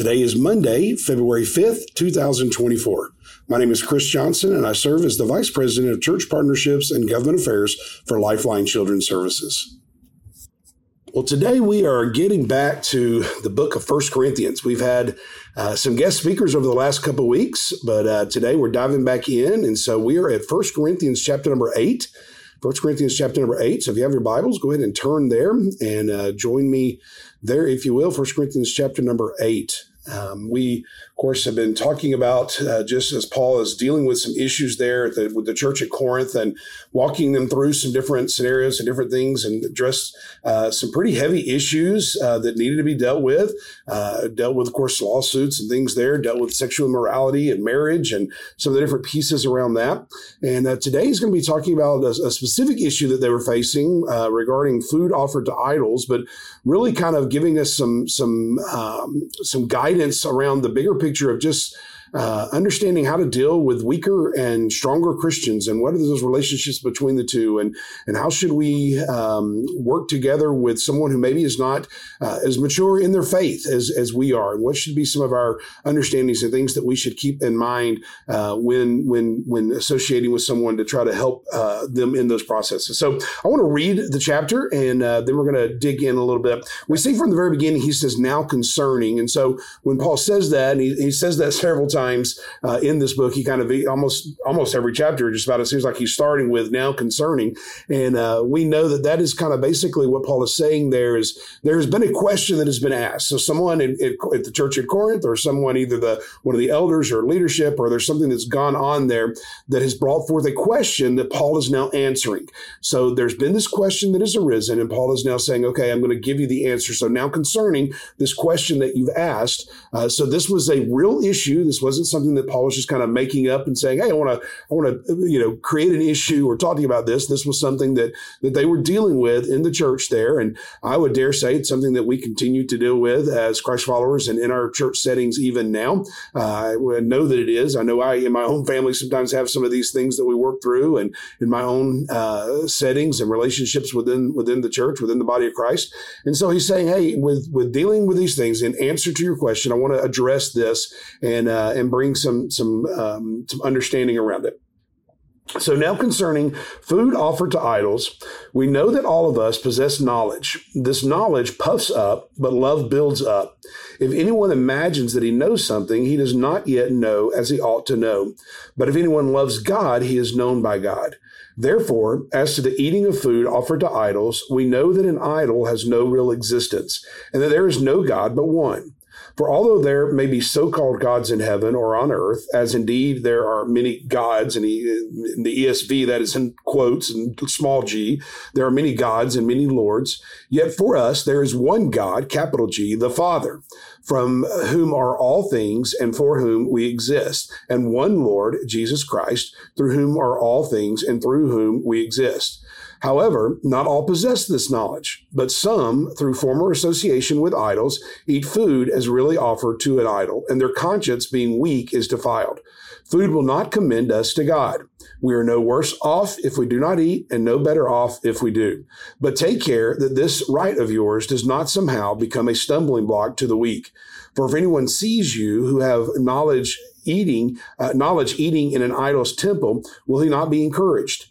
Today is Monday, February 5th, 2024. My name is Chris Johnson, and I serve as the Vice President of Church Partnerships and Government Affairs for Lifeline Children's Services. Well, today we are getting back to the book of First Corinthians. We've had uh, some guest speakers over the last couple of weeks, but uh, today we're diving back in. And so we are at First Corinthians chapter number 8. First Corinthians chapter number 8. So if you have your Bibles, go ahead and turn there and uh, join me there, if you will. First Corinthians chapter number 8. Um, we course, have been talking about uh, just as Paul is dealing with some issues there the, with the church at Corinth and walking them through some different scenarios and different things and addressed uh, some pretty heavy issues uh, that needed to be dealt with. Uh, dealt with, of course, lawsuits and things there, dealt with sexual immorality and marriage and some of the different pieces around that. And uh, today he's going to be talking about a, a, specific issue that they were facing uh, regarding food offered to idols, but really kind of giving us some, some, um, some guidance around the bigger picture picture of just uh, understanding how to deal with weaker and stronger Christians and what are those relationships between the two and and how should we um, work together with someone who maybe is not uh, as mature in their faith as, as we are and what should be some of our understandings and things that we should keep in mind uh, when when when associating with someone to try to help uh, them in those processes. So I want to read the chapter and uh, then we're going to dig in a little bit. We see from the very beginning he says now concerning and so when Paul says that and he, he says that several times times uh, in this book. He kind of almost almost every chapter, just about it seems like he's starting with now concerning, and uh, we know that that is kind of basically what Paul is saying. There is there has been a question that has been asked. So someone in, in, at the church at Corinth, or someone either the one of the elders or leadership, or there's something that's gone on there that has brought forth a question that Paul is now answering. So there's been this question that has arisen, and Paul is now saying, "Okay, I'm going to give you the answer." So now concerning this question that you've asked, uh, so this was a real issue. This wasn't something that Paul was just kind of making up and saying, "Hey, I want to, I want to, you know, create an issue or talking about this." This was something that that they were dealing with in the church there, and I would dare say it's something that we continue to deal with as Christ followers and in our church settings even now. Uh, I know that it is. I know I, in my own family, sometimes have some of these things that we work through, and in my own uh, settings and relationships within within the church, within the body of Christ. And so he's saying, "Hey, with with dealing with these things, in answer to your question, I want to address this and uh, and bring some some um, some understanding around it. So now concerning food offered to idols, we know that all of us possess knowledge. This knowledge puffs up, but love builds up. If anyone imagines that he knows something, he does not yet know as he ought to know. But if anyone loves God, he is known by God. Therefore, as to the eating of food offered to idols, we know that an idol has no real existence, and that there is no God but one. For although there may be so called gods in heaven or on earth, as indeed there are many gods, and in the ESV that is in quotes and small g, there are many gods and many lords, yet for us there is one God, capital G, the Father, from whom are all things and for whom we exist, and one Lord, Jesus Christ, through whom are all things and through whom we exist. However, not all possess this knowledge, but some, through former association with idols, eat food as really offered to an idol, and their conscience, being weak, is defiled. Food will not commend us to God. We are no worse off if we do not eat, and no better off if we do. But take care that this right of yours does not somehow become a stumbling block to the weak. For if anyone sees you who have knowledge eating, uh, knowledge eating in an idol's temple, will he not be encouraged?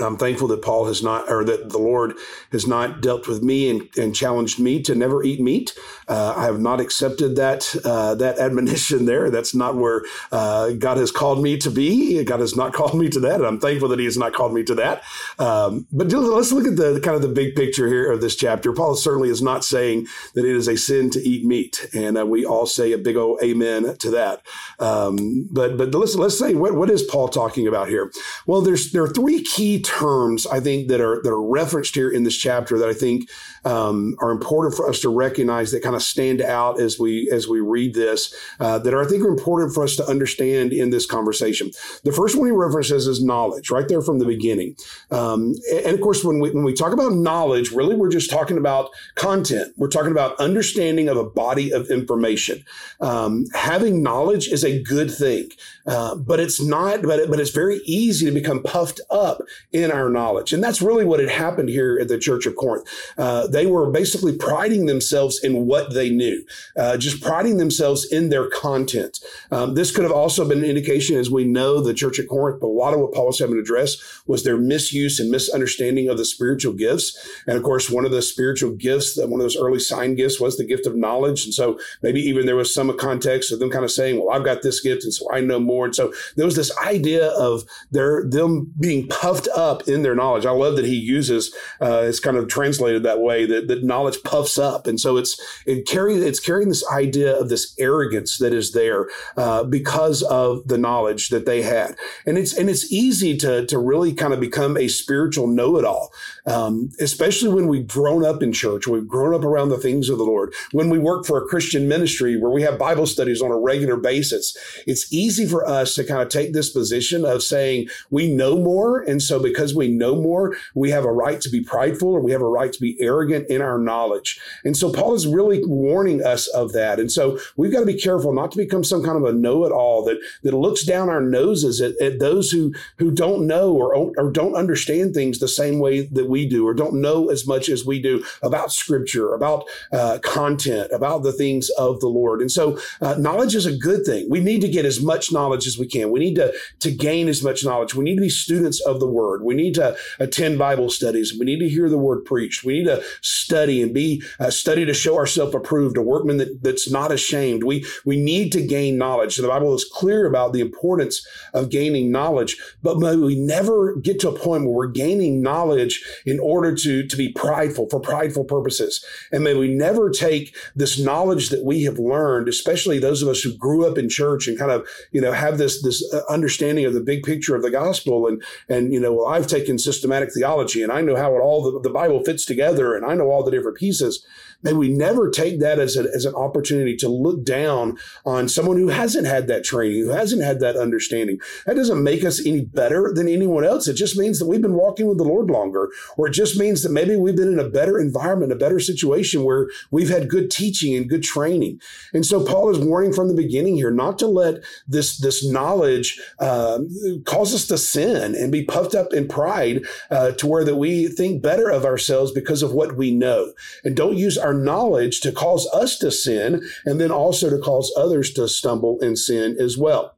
I'm thankful that Paul has not, or that the Lord has not dealt with me and, and challenged me to never eat meat. Uh, I have not accepted that uh, that admonition there. That's not where uh, God has called me to be. God has not called me to that, and I'm thankful that He has not called me to that. Um, but let's look at the kind of the big picture here of this chapter. Paul certainly is not saying that it is a sin to eat meat, and we all say a big old amen to that. Um, but but let's let's say what what is Paul talking about here? Well, there's there are three key terms I think that are that are referenced here in this chapter that I think um, are important for us to recognize that kind of stand out as we as we read this uh, that are I think are important for us to understand in this conversation. The first one he references is knowledge, right there from the beginning. Um, and of course, when we when we talk about knowledge, really we're just talking about content. We're talking about understanding of a body of information. Um, having knowledge is a good thing, uh, but it's not. But it, but it's very easy to become puffed up in our knowledge, and that's really what had happened here at the Church of Corinth. Uh, they were basically priding themselves in what they knew, uh, just priding themselves in their content. Um, this could have also been an indication, as we know, the church at Corinth, but a lot of what Paul was having to address was their misuse and misunderstanding of the spiritual gifts. And of course, one of the spiritual gifts, one of those early sign gifts was the gift of knowledge. And so maybe even there was some context of them kind of saying, well, I've got this gift, and so I know more. And so there was this idea of their them being puffed up in their knowledge. I love that he uses uh, it's kind of translated that way that, that knowledge puffs up. And so it's it carrying it's carrying this idea of this arrogance that is there uh, because of the knowledge that they had. And it's and it's easy to to really kind of become a spiritual know-it-all, um, especially when we've grown up in church, we've grown up around the things of the Lord. When we work for a Christian ministry where we have Bible studies on a regular basis, it's easy for us to kind of take this position of saying we know more, and so because we know more, we have a right to be prideful or we have a right to be arrogant in our knowledge. And so Paul is really warning us of that. And so we've got to be careful not to become some kind of a know-it-all that, that looks down our noses at, at those who, who don't know or, or don't understand things the same way that we do, or don't know as much as we do about scripture, about uh, content, about the things of the Lord. And so uh, knowledge is a good thing. We need to get as much knowledge as we can. We need to, to gain as much knowledge. We need to be students of the word. We need to attend Bible studies. We need to hear the word preached. We need to study and be uh, study to show ourselves approved, a workman that, that's not ashamed. We we need to gain knowledge. The Bible is clear about the importance of gaining knowledge, but we never get to a point where we're gaining knowledge in order to to be prideful for prideful purposes. And may we never take this knowledge that we have learned, especially those of us who grew up in church and kind of you know have this this uh, understanding of the big picture of the gospel and and you know well I've taken systematic theology and I know how it all the, the Bible fits together and I know all the different pieces. May we never take that as, a, as an opportunity to look down on someone who hasn't had that training, who hasn't had that understanding. That doesn't make us any better than anyone else. It just means that we've been walking with the Lord longer, or it just means that maybe we've been in a better environment, a better situation where we've had good teaching and good training. And so Paul is warning from the beginning here not to let this, this knowledge uh, cause us to sin and be puffed up in pride uh, to where that we think better of ourselves because of what we know. And don't use our knowledge to cause us to sin and then also to cause others to stumble and sin as well.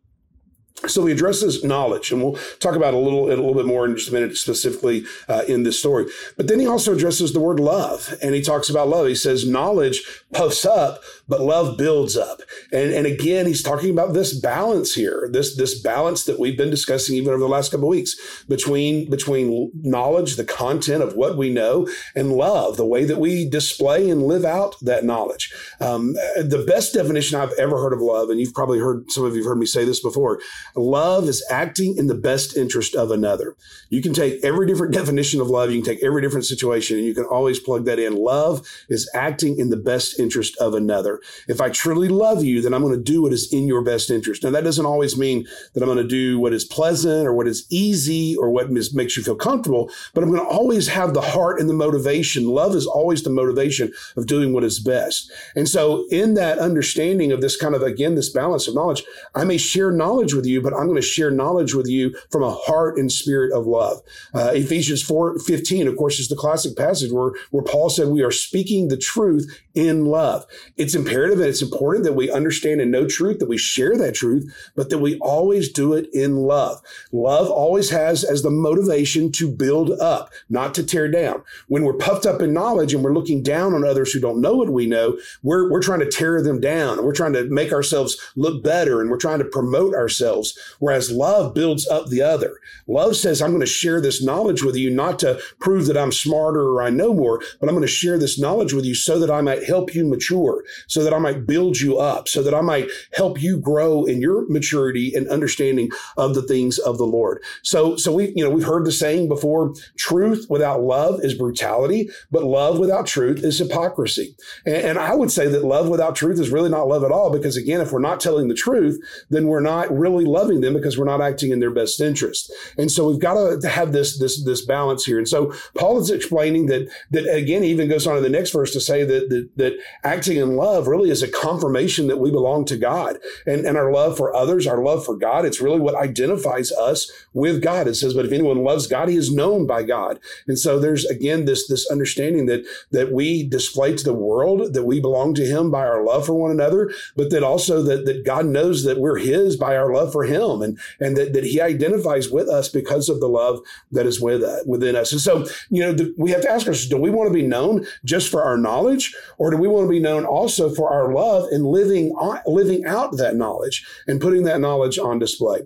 So he addresses knowledge, and we'll talk about a little, a little bit more in just a minute, specifically uh, in this story. But then he also addresses the word love, and he talks about love. He says knowledge puffs up, but love builds up. And, and again, he's talking about this balance here, this this balance that we've been discussing even over the last couple of weeks between between knowledge, the content of what we know, and love, the way that we display and live out that knowledge. Um, the best definition I've ever heard of love, and you've probably heard some of you've heard me say this before Love is acting in the best interest of another. You can take every different definition of love, you can take every different situation, and you can always plug that in. Love is acting in the best interest of another. If I truly love you, then I'm going to do what is in your best interest. Now, that doesn't always mean that I'm going to do what is pleasant or what is easy or what makes you feel comfortable, but I'm going to always have the heart and the motivation. Love is always the motivation of doing what is best. And so, in that understanding of this kind of, again, this balance of knowledge, I may share knowledge with you but I'm going to share knowledge with you from a heart and spirit of love. Uh, Ephesians 4 15, of course, is the classic passage where, where Paul said, We are speaking the truth in love. It's imperative and it's important that we understand and know truth, that we share that truth, but that we always do it in love. Love always has as the motivation to build up, not to tear down. When we're puffed up in knowledge and we're looking down on others who don't know what we know, we're, we're trying to tear them down. We're trying to make ourselves look better and we're trying to promote ourselves. Whereas love builds up the other. Love says, I'm going to share this knowledge with you, not to prove that I'm smarter or I know more, but I'm going to share this knowledge with you so that I might help you mature, so that I might build you up, so that I might help you grow in your maturity and understanding of the things of the Lord. So, so we, you know, we've heard the saying before, truth without love is brutality, but love without truth is hypocrisy. And, and I would say that love without truth is really not love at all, because again, if we're not telling the truth, then we're not really loving them because we're not acting in their best interest. And so we've got to have this, this, this balance here. And so Paul is explaining that, that again, he even goes on in the next verse to say that, that, that acting in love really is a confirmation that we belong to God and, and our love for others, our love for God. It's really what identifies us with God. It says, but if anyone loves God, he is known by God. And so there's again this, this understanding that, that we display to the world that we belong to him by our love for one another, but that also that, that God knows that we're his by our love for him and, and that, that he identifies with us because of the love that is with, uh, within us. And so, you know, we have to ask ourselves, do we want to be known just for our knowledge or do we want to be known also for our love and living, living out that knowledge and putting that knowledge on display?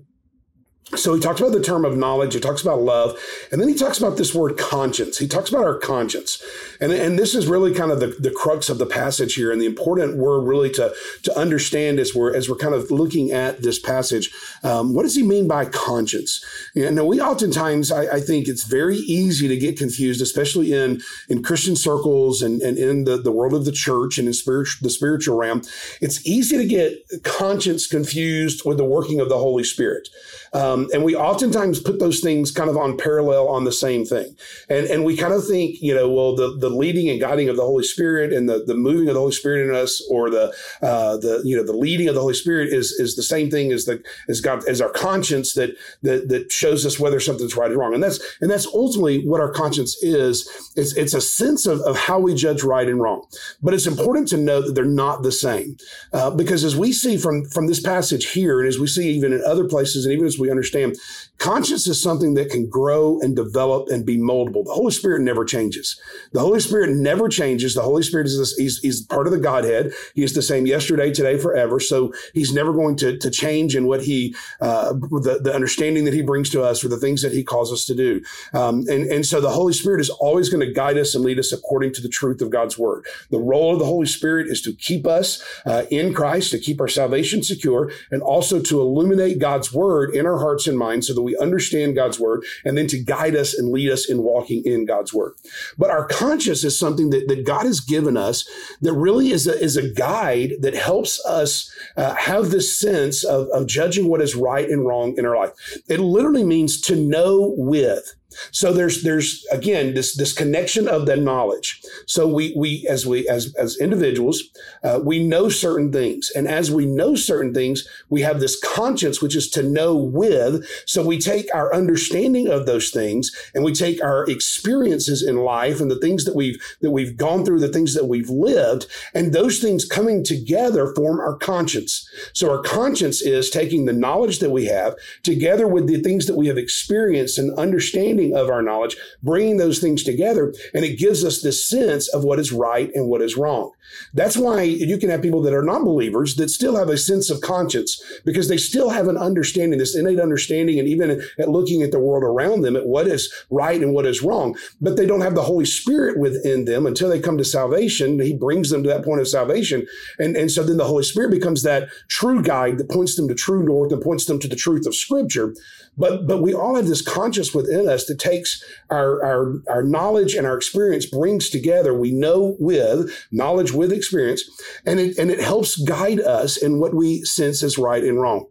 So he talks about the term of knowledge, he talks about love, and then he talks about this word conscience. He talks about our conscience. And, and this is really kind of the, the crux of the passage here, and the important word really to, to understand as we're as we're kind of looking at this passage. Um, what does he mean by conscience? You know, we oftentimes I, I, think it's very easy to get confused, especially in in Christian circles and, and in the, the world of the church and in spiritual the spiritual realm. It's easy to get conscience confused with the working of the Holy Spirit. Um, and we oftentimes put those things kind of on parallel on the same thing. And, and we kind of think, you know, well, the, the leading and guiding of the Holy Spirit and the, the moving of the Holy Spirit in us or the, uh, the, you know, the leading of the Holy Spirit is, is the same thing as the, as God, as our conscience that, that, that shows us whether something's right or wrong. And that's, and that's ultimately what our conscience is. It's, it's a sense of, of how we judge right and wrong. But it's important to know that they're not the same. Uh, because as we see from, from this passage here, and as we see even in other places, and even as we understand conscience is something that can grow and develop and be moldable. The Holy Spirit never changes. The Holy Spirit never changes. The Holy Spirit is this, he's, he's part of the Godhead. He is the same yesterday, today, forever. So he's never going to, to change in what he, uh, the, the understanding that he brings to us or the things that he calls us to do. Um, and, and so the Holy Spirit is always going to guide us and lead us according to the truth of God's word. The role of the Holy Spirit is to keep us uh, in Christ, to keep our salvation secure, and also to illuminate God's word in our hearts and minds so that we understand God's word and then to guide us and lead us in walking in God's word. But our conscience is something that, that God has given us that really is a, is a guide that helps us uh, have this sense of, of judging what is right and wrong in our life. It literally means to know with. So there's there's again this this connection of the knowledge. So we we as we as as individuals uh, we know certain things, and as we know certain things, we have this conscience which is to know with. So we take our understanding of those things and we take our experiences in life and the things that we've that we've gone through, the things that we've lived, and those things coming together form our conscience. So our conscience is taking the knowledge that we have together with the things that we have experienced and understanding of our knowledge, bringing those things together, and it gives us this sense of what is right and what is wrong. That's why you can have people that are not believers that still have a sense of conscience because they still have an understanding, this innate understanding, and even at looking at the world around them at what is right and what is wrong. But they don't have the Holy Spirit within them until they come to salvation. He brings them to that point of salvation. And, and so then the Holy Spirit becomes that true guide that points them to true north and points them to the truth of Scripture. But but we all have this conscience within us that takes our, our, our knowledge and our experience brings together. We know with knowledge with experience, and it and it helps guide us in what we sense as right and wrong.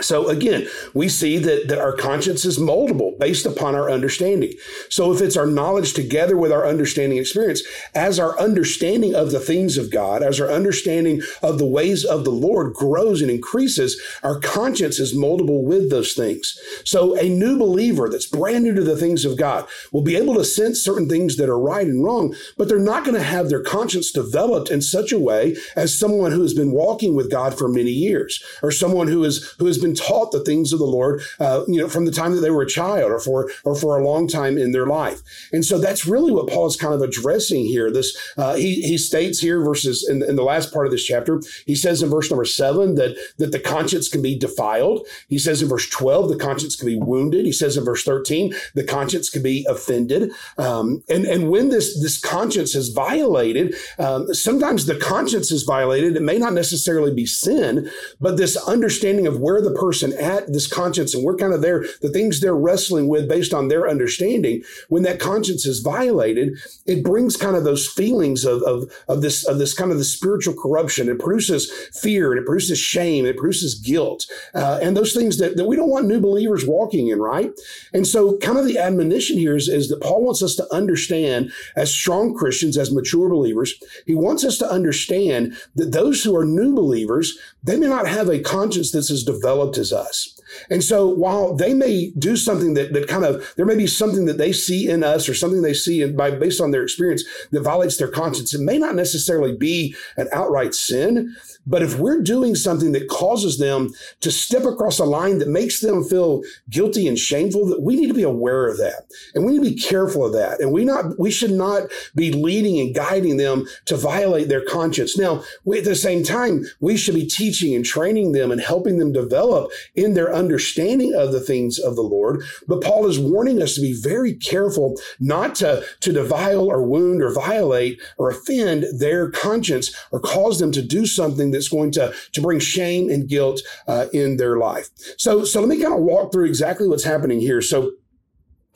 So again, we see that, that our conscience is moldable. Based upon our understanding. So if it's our knowledge together with our understanding experience, as our understanding of the things of God, as our understanding of the ways of the Lord grows and increases, our conscience is moldable with those things. So a new believer that's brand new to the things of God will be able to sense certain things that are right and wrong, but they're not going to have their conscience developed in such a way as someone who has been walking with God for many years or someone who is who has been taught the things of the Lord, uh, you know, from the time that they were a child or for or for a long time in their life. And so that's really what Paul is kind of addressing here. This uh, he he states here verses in, in the last part of this chapter. He says in verse number seven that that the conscience can be defiled. He says in verse twelve the conscience can be wounded. He says in verse thirteen the conscience can be offended. Um, and and when this this conscience is violated, um, sometimes the conscience is violated. It may not necessarily be sin, but this understanding of where the person at this conscience and we're kind of there, the things they're wrestling with based on their understanding. When that conscience is violated, it brings kind of those feelings of, of, of this of this kind of the spiritual corruption. It produces fear and it produces shame. It produces guilt uh, and those things that, that we don't want new believers walking in, right? And so, kind of the admonition here is, is that Paul wants us to understand as strong Christians, as mature believers, he wants us to understand that those who are new believers, they may not have a conscience that's as developed as us. And so while they may do something that, that kind of, there may be something that they see in us or something they see in, by based on their experience that violates their conscience, it may not necessarily be an outright sin, but if we're doing something that causes them to step across a line that makes them feel guilty and shameful, that we need to be aware of that. And we need to be careful of that. And we not we should not be leading and guiding them to violate their conscience. Now, we, at the same time, we should be teaching and training them and helping them develop in their understanding of the things of the Lord. But Paul is warning us to be very careful not to, to devile or wound or violate or offend their conscience or cause them to do something that's going to, to bring shame and guilt uh, in their life. So, so let me kind of walk through exactly what's happening here. So,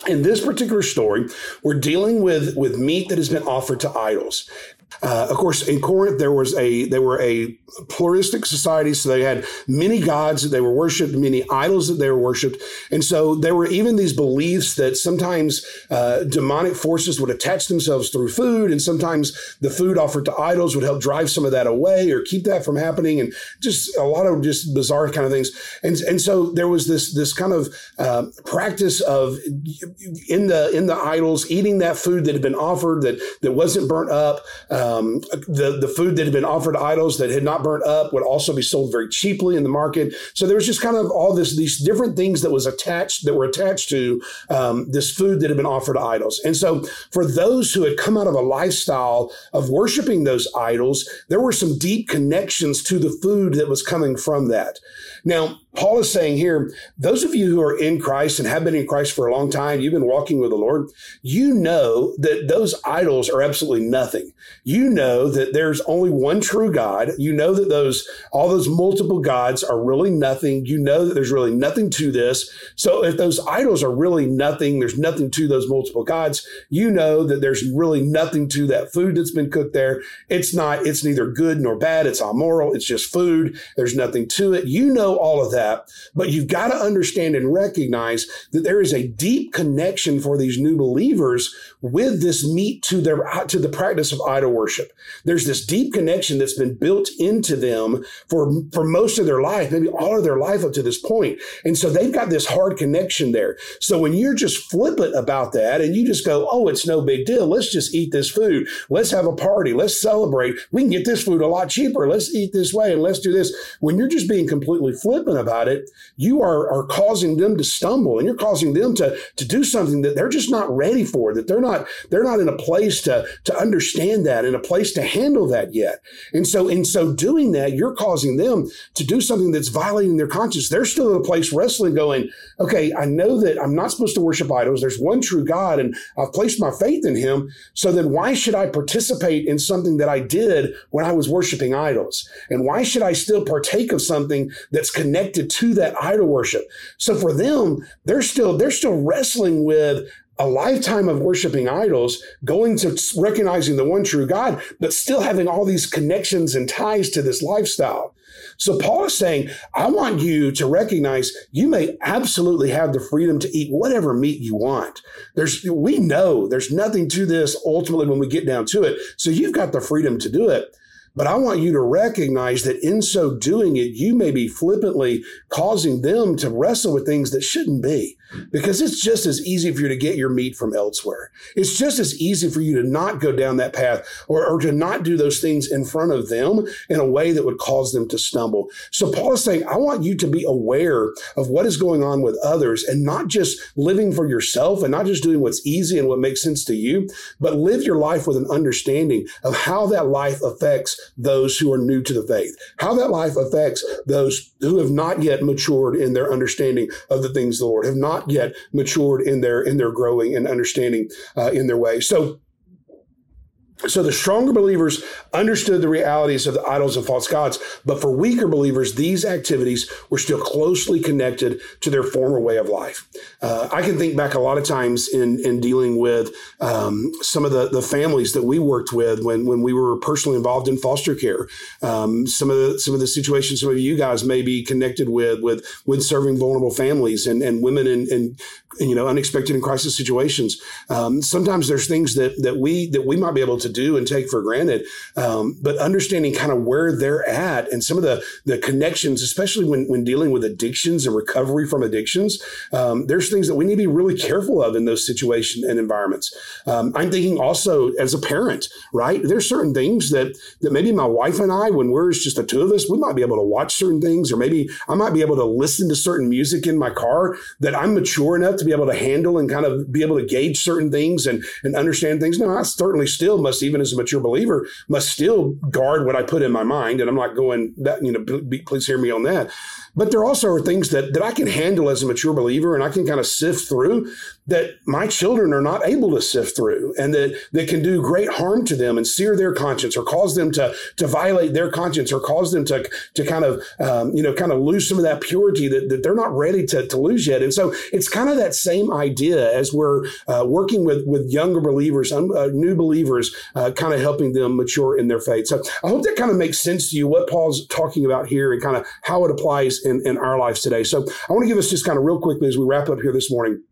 in this particular story, we're dealing with, with meat that has been offered to idols. Uh, of course, in Corinth, there was a they were a pluralistic society, so they had many gods that they were worshipped, many idols that they were worshipped, and so there were even these beliefs that sometimes uh, demonic forces would attach themselves through food, and sometimes the food offered to idols would help drive some of that away or keep that from happening, and just a lot of just bizarre kind of things. And and so there was this this kind of uh, practice of in the in the idols eating that food that had been offered that that wasn't burnt up. Um, the the food that had been offered to idols that had not burnt up would also be sold very cheaply in the market. So there was just kind of all this these different things that was attached that were attached to um, this food that had been offered to idols. And so for those who had come out of a lifestyle of worshiping those idols, there were some deep connections to the food that was coming from that. Now Paul is saying here, those of you who are in Christ and have been in Christ for a long time, you've been walking with the Lord, you know that those idols are absolutely nothing. You know that there's only one true God. You know that those, all those multiple gods are really nothing. You know that there's really nothing to this. So if those idols are really nothing, there's nothing to those multiple gods, you know that there's really nothing to that food that's been cooked there. It's not, it's neither good nor bad. It's amoral. It's just food. There's nothing to it. You know all of that that. But you've got to understand and recognize that there is a deep connection for these new believers with this meat to their to the practice of idol worship. There's this deep connection that's been built into them for for most of their life, maybe all of their life up to this point. And so they've got this hard connection there. So when you're just flippant about that and you just go, "Oh, it's no big deal. Let's just eat this food. Let's have a party. Let's celebrate. We can get this food a lot cheaper. Let's eat this way and let's do this." When you're just being completely flippant about it, you are are causing them to stumble and you're causing them to to do something that they're just not ready for, that they're not not they're not in a place to to understand that, in a place to handle that yet. And so in so doing that, you're causing them to do something that's violating their conscience. They're still in a place wrestling, going, okay, I know that I'm not supposed to worship idols. There's one true God, and I've placed my faith in Him. So then, why should I participate in something that I did when I was worshiping idols? And why should I still partake of something that's connected to that idol worship? So for them, they're still they're still wrestling with a lifetime of worshiping idols, going to recognizing the one true God, but still having all these connections and ties to this lifestyle. So Paul is saying, I want you to recognize you may absolutely have the freedom to eat whatever meat you want. There's, we know there's nothing to this ultimately when we get down to it. So you've got the freedom to do it. But I want you to recognize that in so doing it, you may be flippantly causing them to wrestle with things that shouldn't be because it's just as easy for you to get your meat from elsewhere. It's just as easy for you to not go down that path or, or to not do those things in front of them in a way that would cause them to stumble. So Paul is saying, I want you to be aware of what is going on with others and not just living for yourself and not just doing what's easy and what makes sense to you, but live your life with an understanding of how that life affects those who are new to the faith, how that life affects those who have not yet matured in their understanding of the things of the Lord, have not yet matured in their in their growing and understanding uh, in their way. So so the stronger believers understood the realities of the idols and false gods, but for weaker believers, these activities were still closely connected to their former way of life. Uh, I can think back a lot of times in, in dealing with um, some of the, the families that we worked with when, when we were personally involved in foster care. Um, some of the some of the situations some of you guys may be connected with with with serving vulnerable families and, and women in, in you know unexpected and crisis situations. Um, sometimes there's things that that we that we might be able to do and take for granted. Um, but understanding kind of where they're at and some of the, the connections, especially when, when dealing with addictions and recovery from addictions, um, there's things that we need to be really careful of in those situations and environments. Um, I'm thinking also as a parent, right? There's certain things that, that maybe my wife and I, when we're just the two of us, we might be able to watch certain things, or maybe I might be able to listen to certain music in my car that I'm mature enough to be able to handle and kind of be able to gauge certain things and, and understand things. Now, I certainly still must even as a mature believer, must still guard what I put in my mind. And I'm not going that, you know, please hear me on that. But there also are things that, that I can handle as a mature believer and I can kind of sift through that my children are not able to sift through and that, that can do great harm to them and sear their conscience or cause them to, to violate their conscience or cause them to, to kind of, um, you know, kind of lose some of that purity that, that they're not ready to, to lose yet. And so it's kind of that same idea as we're uh, working with, with younger believers, um, uh, new believers, uh, kind of helping them mature in their faith. So I hope that kind of makes sense to you what Paul's talking about here and kind of how it applies in our lives today. So I want to give us just kind of real quickly as we wrap up here this morning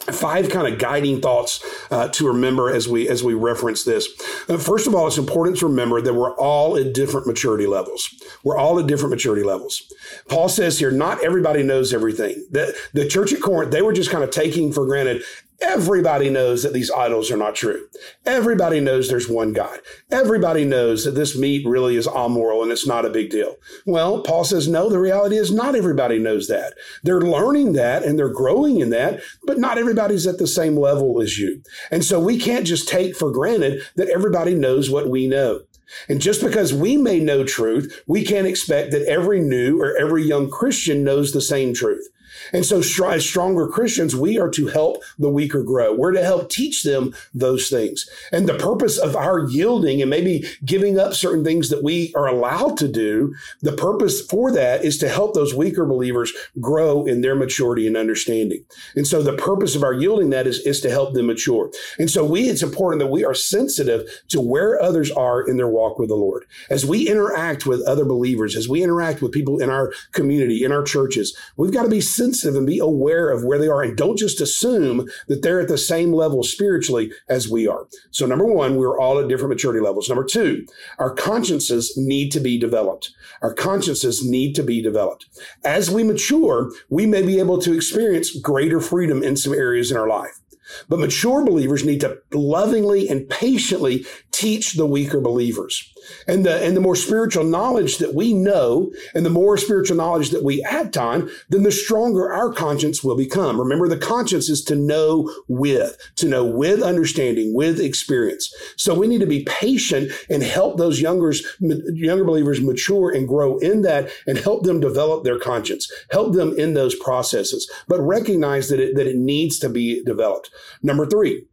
five kind of guiding thoughts uh, to remember as we as we reference this. Uh, first of all it's important to remember that we're all at different maturity levels. We're all at different maturity levels. Paul says here not everybody knows everything. The, the church at corinth they were just kind of taking for granted Everybody knows that these idols are not true. Everybody knows there's one God. Everybody knows that this meat really is amoral and it's not a big deal. Well, Paul says, no, the reality is not everybody knows that. They're learning that and they're growing in that, but not everybody's at the same level as you. And so we can't just take for granted that everybody knows what we know. And just because we may know truth, we can't expect that every new or every young Christian knows the same truth. And so, as stronger Christians, we are to help the weaker grow. We're to help teach them those things. And the purpose of our yielding and maybe giving up certain things that we are allowed to do, the purpose for that is to help those weaker believers grow in their maturity and understanding. And so, the purpose of our yielding that is, is to help them mature. And so, we, it's important that we are sensitive to where others are in their walk with the Lord. As we interact with other believers, as we interact with people in our community, in our churches, we've got to be sensitive sensitive and be aware of where they are and don't just assume that they're at the same level spiritually as we are. So, number one, we're all at different maturity levels. Number two, our consciences need to be developed. Our consciences need to be developed. As we mature, we may be able to experience greater freedom in some areas in our life. But mature believers need to lovingly and patiently teach the weaker believers. And the, and the more spiritual knowledge that we know and the more spiritual knowledge that we add on, then the stronger our conscience will become. Remember, the conscience is to know with, to know with understanding, with experience. So we need to be patient and help those younger, younger believers mature and grow in that and help them develop their conscience, help them in those processes, but recognize that it, that it needs to be developed. Number three,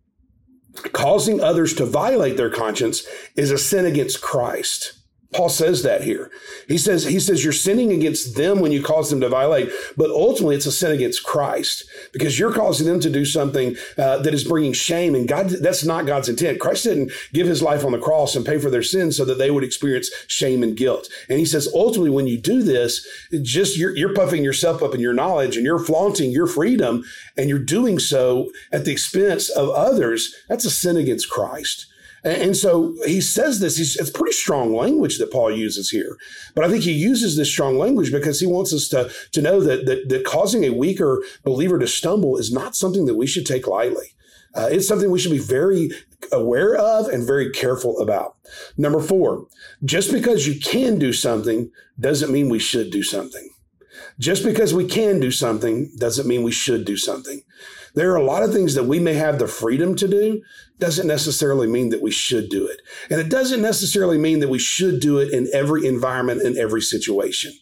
causing others to violate their conscience is a sin against Christ. Paul says that here. He says, he says you're sinning against them when you cause them to violate, but ultimately it's a sin against Christ because you're causing them to do something uh, that is bringing shame. And God, that's not God's intent. Christ didn't give his life on the cross and pay for their sins so that they would experience shame and guilt. And he says, ultimately, when you do this, just you're, you're puffing yourself up in your knowledge and you're flaunting your freedom and you're doing so at the expense of others. That's a sin against Christ. And so he says this, it's pretty strong language that Paul uses here. But I think he uses this strong language because he wants us to, to know that, that, that causing a weaker believer to stumble is not something that we should take lightly. Uh, it's something we should be very aware of and very careful about. Number four, just because you can do something doesn't mean we should do something. Just because we can do something doesn't mean we should do something. There are a lot of things that we may have the freedom to do, doesn't necessarily mean that we should do it. And it doesn't necessarily mean that we should do it in every environment, in every situation.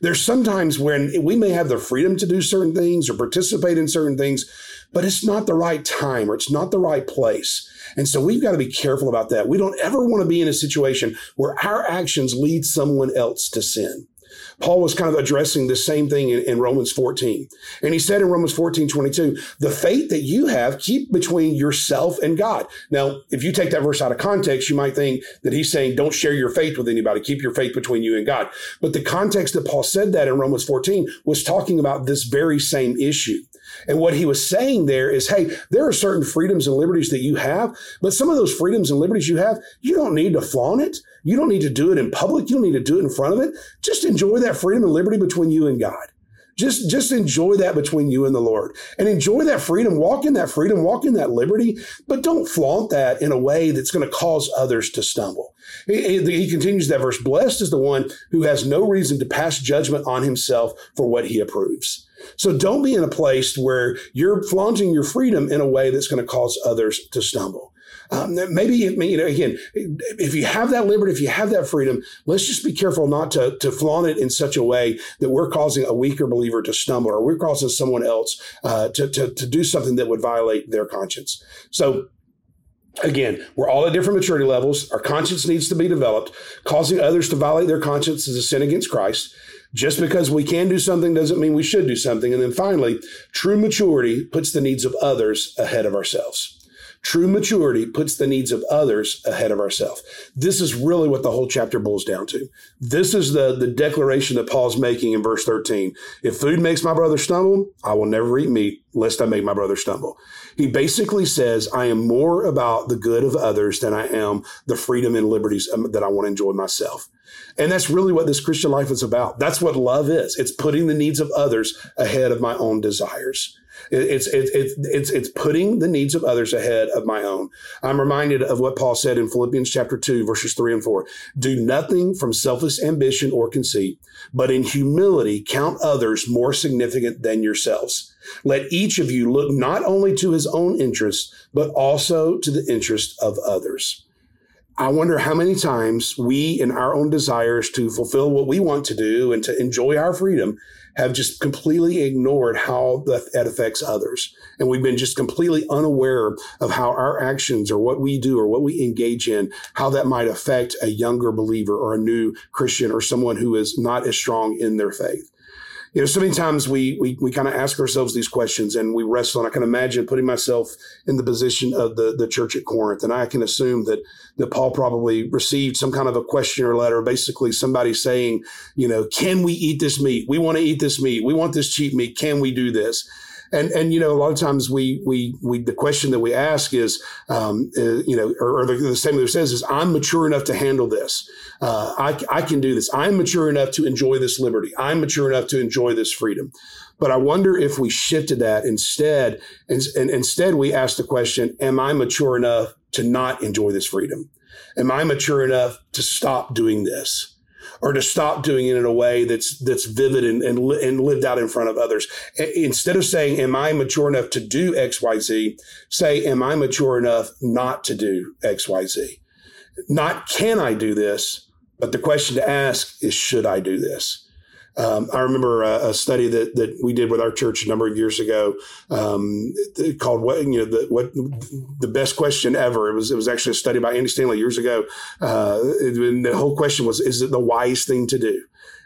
There's sometimes when we may have the freedom to do certain things or participate in certain things, but it's not the right time or it's not the right place. And so we've got to be careful about that. We don't ever want to be in a situation where our actions lead someone else to sin. Paul was kind of addressing the same thing in, in, Romans 14. And he said in Romans 14, 22, the faith that you have, keep between yourself and God. Now, if you take that verse out of context, you might think that he's saying, don't share your faith with anybody. Keep your faith between you and God. But the context that Paul said that in Romans 14 was talking about this very same issue. And what he was saying there is, hey, there are certain freedoms and liberties that you have, but some of those freedoms and liberties you have, you don't need to flaunt it. You don't need to do it in public. You don't need to do it in front of it. Just enjoy that freedom and liberty between you and God. Just, just enjoy that between you and the Lord and enjoy that freedom, walk in that freedom, walk in that liberty, but don't flaunt that in a way that's going to cause others to stumble. He, he, continues that verse, blessed is the one who has no reason to pass judgment on himself for what he approves. So don't be in a place where you're flaunting your freedom in a way that's going to cause others to stumble. Um, maybe, you know, again, if you have that liberty, if you have that freedom, let's just be careful not to, to flaunt it in such a way that we're causing a weaker believer to stumble or we're causing someone else uh, to, to, to do something that would violate their conscience. So Again, we're all at different maturity levels. Our conscience needs to be developed. Causing others to violate their conscience is a sin against Christ. Just because we can do something doesn't mean we should do something. And then finally, true maturity puts the needs of others ahead of ourselves. True maturity puts the needs of others ahead of ourselves. This is really what the whole chapter boils down to. This is the, the declaration that Paul's making in verse 13. If food makes my brother stumble, I will never eat meat lest I make my brother stumble. He basically says, I am more about the good of others than I am the freedom and liberties um, that I want to enjoy myself. And that's really what this Christian life is about. That's what love is. It's putting the needs of others ahead of my own desires. It's, it's, it's, it's, putting the needs of others ahead of my own. I'm reminded of what Paul said in Philippians chapter 2, verses 3 and 4. Do nothing from selfish ambition or conceit, but in humility count others more significant than yourselves. Let each of you look not only to his own interests, but also to the interest of others. I wonder how many times we, in our own desires to fulfill what we want to do and to enjoy our freedom, have just completely ignored how that affects others. And we've been just completely unaware of how our actions or what we do or what we engage in, how that might affect a younger believer or a new Christian or someone who is not as strong in their faith you know, so many times we we, we kind of ask ourselves these questions and we wrestle. And I can imagine putting myself in the position of the, the church at Corinth. And I can assume that, that Paul probably received some kind of a question or letter, basically somebody saying, you know, can we eat this meat? We want to eat this meat. We want this cheap meat. Can we do this? And and you know a lot of times we we we the question that we ask is um, uh, you know or, or the, the statement that says is I'm mature enough to handle this. Uh, I I can do this. I'm mature enough to enjoy this liberty. I'm mature enough to enjoy this freedom. But I wonder if we shifted that instead, and, and instead we ask the question: Am I mature enough to not enjoy this freedom? Am I mature enough to stop doing this? Or to stop doing it in a way that's that's vivid and, and, and lived out in front of others. Instead of saying, "Am I mature enough to do X, Y, Z?" Say, "Am I mature enough not to do X, Y, Z?" Not can I do this, but the question to ask is, should I do this? Um, I remember a, a, study that, that we did with our church a number of years ago um, called what you know the what the best question ever. It was it was actually a study by Andy Stanley years ago. Uh, and the whole question was, is it the wise thing to do?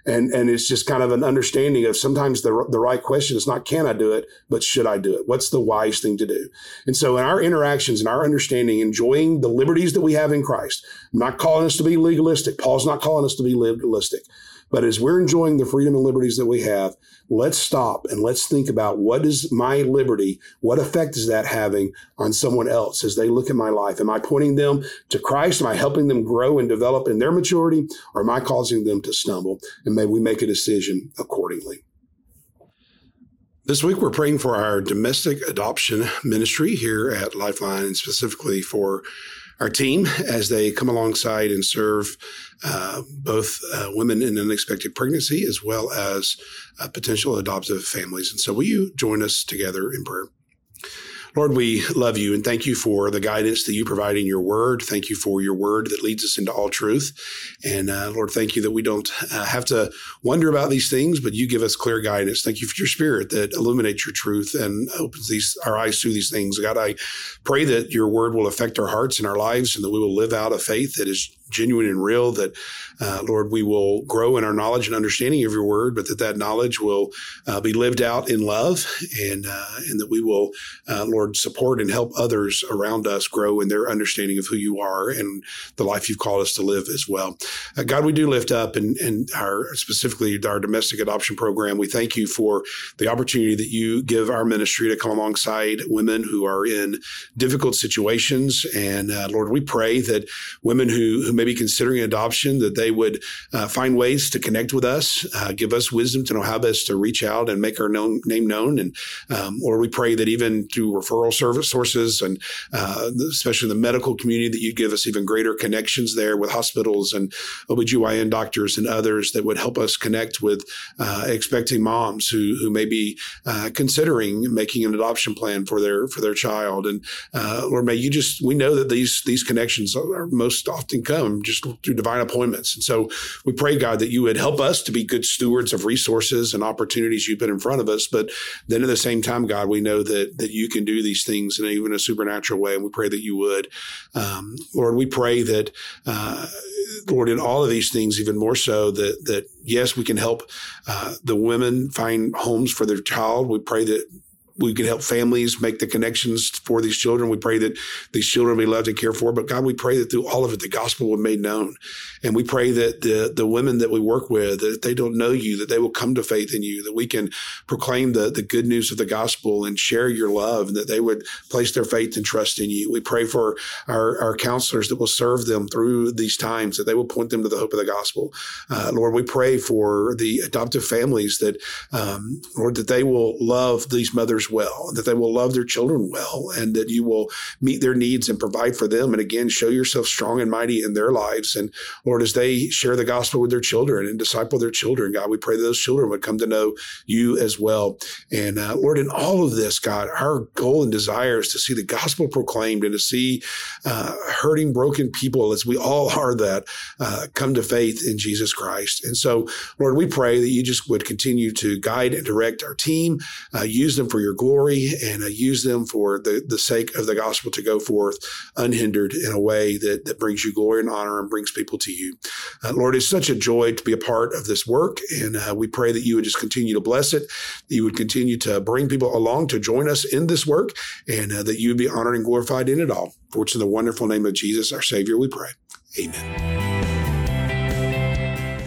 and and it's just kind of an understanding of sometimes the the right question is not can I do it, but should I do it? What's the wise thing to do? And so in our interactions and our understanding, enjoying the liberties that we have in Christ, I'm not calling us to be legalistic. Paul's not calling us to be legalistic. But as we're enjoying the freedom and liberties that we have, let's stop and let's think about what is my liberty? What effect is that having on someone else as they look at my life? Am I pointing them to Christ? Am I helping them grow and develop in their maturity? Or am I causing them to stumble? And may we make a decision accordingly. This week, we're praying for our domestic adoption ministry here at Lifeline, and specifically for our team as they come alongside and serve uh, both uh, women in unexpected pregnancy as well as uh, potential adoptive families. And so, will you join us together in prayer? Lord, we love you and thank you for the guidance that you provide in your word. Thank you for your word that leads us into all truth. And uh, Lord, thank you that we don't uh, have to wonder about these things, but you give us clear guidance. Thank you for your spirit that illuminates your truth and opens these our eyes to these things. God, I pray that your word will affect our hearts and our lives and that we will live out a faith that is genuine and real that uh, lord we will grow in our knowledge and understanding of your word but that that knowledge will uh, be lived out in love and uh, and that we will uh, lord support and help others around us grow in their understanding of who you are and the life you've called us to live as well. Uh, god we do lift up and and our specifically our domestic adoption program. We thank you for the opportunity that you give our ministry to come alongside women who are in difficult situations. And uh, lord we pray that women who, who may be considering adoption, that they would uh, find ways to connect with us, uh, give us wisdom to know how best to reach out and make our known, name known. And um, or we pray that even through referral service sources and uh, especially the medical community, that you give us even greater connections there with hospitals and OBGYN doctors and others that would help us connect with uh, expecting moms who who may be uh, considering making an adoption plan for their for their child. And uh, Lord, may you just we know that these these connections are most often come just through divine appointments. And so we pray, God, that you would help us to be good stewards of resources and opportunities you put in front of us. But then at the same time, God, we know that that you can do these things in even a supernatural way. And we pray that you would. Um, Lord, we pray that, uh, Lord, in all of these things, even more so that that yes, we can help uh, the women find homes for their child. We pray that we can help families make the connections for these children. We pray that these children be loved and cared for. But God, we pray that through all of it, the gospel will be made known. And we pray that the, the women that we work with, that they don't know you, that they will come to faith in you, that we can proclaim the, the good news of the gospel and share your love, and that they would place their faith and trust in you. We pray for our, our counselors that will serve them through these times, that they will point them to the hope of the gospel. Uh, Lord, we pray for the adoptive families that, um, Lord, that they will love these mothers well, that they will love their children well, and that you will meet their needs and provide for them. And again, show yourself strong and mighty in their lives. And Lord, as they share the gospel with their children and disciple their children, God, we pray that those children would come to know you as well. And uh, Lord, in all of this, God, our goal and desire is to see the gospel proclaimed and to see uh, hurting, broken people, as we all are that, uh, come to faith in Jesus Christ. And so, Lord, we pray that you just would continue to guide and direct our team, uh, use them for your glory, and uh, use them for the, the sake of the gospel to go forth unhindered in a way that, that brings you glory and honor and brings people to you. Uh, Lord, it's such a joy to be a part of this work. And uh, we pray that you would just continue to bless it, that you would continue to bring people along to join us in this work, and uh, that you would be honored and glorified in it all. For it's in the wonderful name of Jesus, our Savior, we pray. Amen.